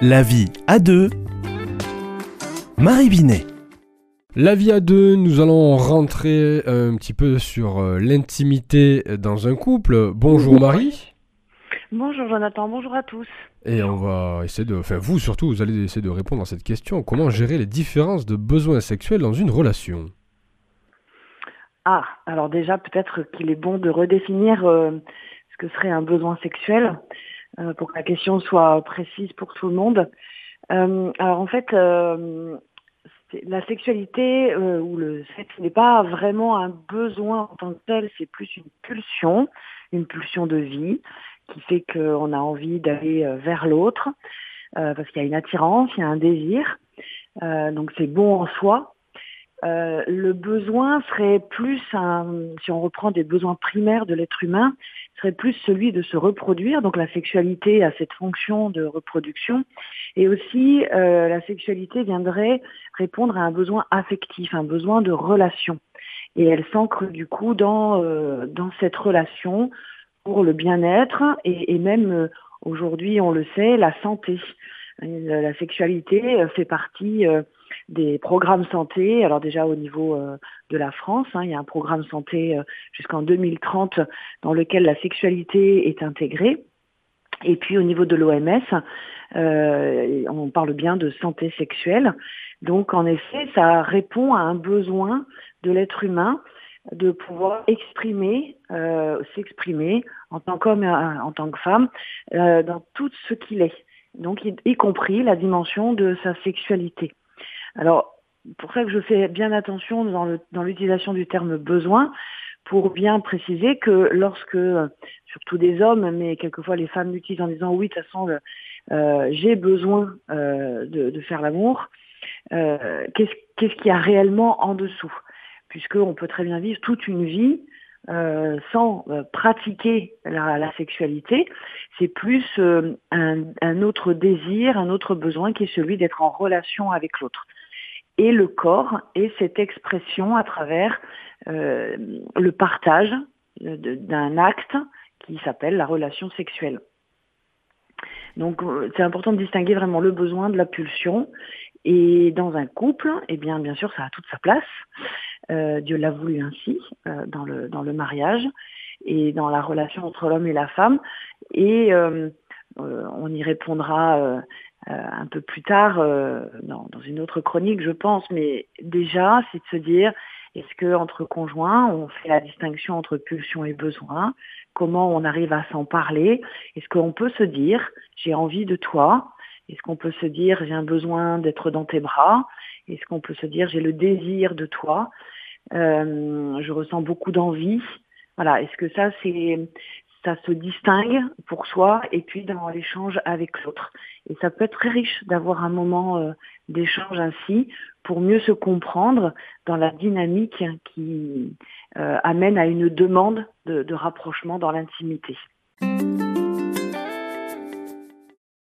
La vie à deux. Marie Binet. La vie à deux, nous allons rentrer un petit peu sur euh, l'intimité dans un couple. Bonjour Marie. Bonjour Jonathan, bonjour à tous. Et on va essayer de, enfin vous surtout, vous allez essayer de répondre à cette question. Comment gérer les différences de besoins sexuels dans une relation? Ah, alors déjà peut-être qu'il est bon de redéfinir euh, ce que serait un besoin sexuel. Euh, pour que la question soit précise pour tout le monde. Euh, alors en fait, euh, la sexualité ou le sexe n'est pas vraiment un besoin en tant que tel, c'est plus une pulsion, une pulsion de vie qui fait qu'on a envie d'aller vers l'autre, parce qu'il y a une attirance, il y a un désir. donc c'est bon en soi, euh, le besoin serait plus, si on reprend des besoins primaires de l'être humain, serait plus celui de se reproduire. Donc la sexualité a cette fonction de reproduction. Et aussi, euh, la sexualité viendrait répondre à un besoin affectif, un besoin de relation. Et elle s'ancre du coup dans, euh, cette relation pour le bien-être et, même aujourd'hui, on le sait, la santé. La sexualité fait partie des programmes santé. Alors déjà au niveau euh, de la France, hein, il y a un programme santé euh, jusqu'en 2030 dans lequel la sexualité est intégrée. Et puis au niveau de l'OMS, euh, on parle bien de santé sexuelle. Donc en effet, ça répond à un besoin de l'être humain de pouvoir exprimer, s'exprimer en tant qu'homme et en tant que femme dans tout ce qu'il est. Donc y compris la dimension de sa sexualité. Alors, pour ça que je fais bien attention dans l'utilisation du terme besoin, pour bien préciser que lorsque, surtout des hommes, mais quelquefois les femmes l'utilisent en disant oui, de toute façon, euh, j'ai besoin euh, de, faire l'amour, euh, qu'est-ce qu'il y a réellement en dessous? Puisqu'on peut très bien vivre toute une vie sans pratiquer la, sexualité, c'est plus un, autre désir, un autre besoin qui est celui d'être en relation avec l'autre et le corps et cette expression à travers euh, le partage d'un acte qui s'appelle la relation sexuelle. Donc euh, c'est important de distinguer vraiment le besoin de la pulsion. Et dans un couple, eh bien bien sûr ça a toute sa place. Euh, Dieu l'a voulu ainsi dans, le, dans le mariage et dans la relation entre l'homme et la femme. Et on y répondra euh, un peu plus tard, euh, dans, dans, une autre chronique, je pense, mais déjà, c'est de se dire, est-ce que entre conjoints, on fait la distinction entre pulsion et besoin Comment on arrive à s'en parler? Est-ce qu'on peut se dire, j'ai envie de toi? Est-ce qu'on peut se dire, j'ai un besoin d'être dans tes bras? Est-ce qu'on peut se dire, j'ai le désir de toi? Euh, Je ressens beaucoup d'envie. Voilà, est-ce que ça, c'est ça se distingue pour soi et puis dans l'échange avec l'autre. Et ça peut être très riche d'avoir un moment euh, d'échange ainsi pour mieux se comprendre dans la dynamique qui euh, amène à une demande de, de rapprochement dans l'intimité.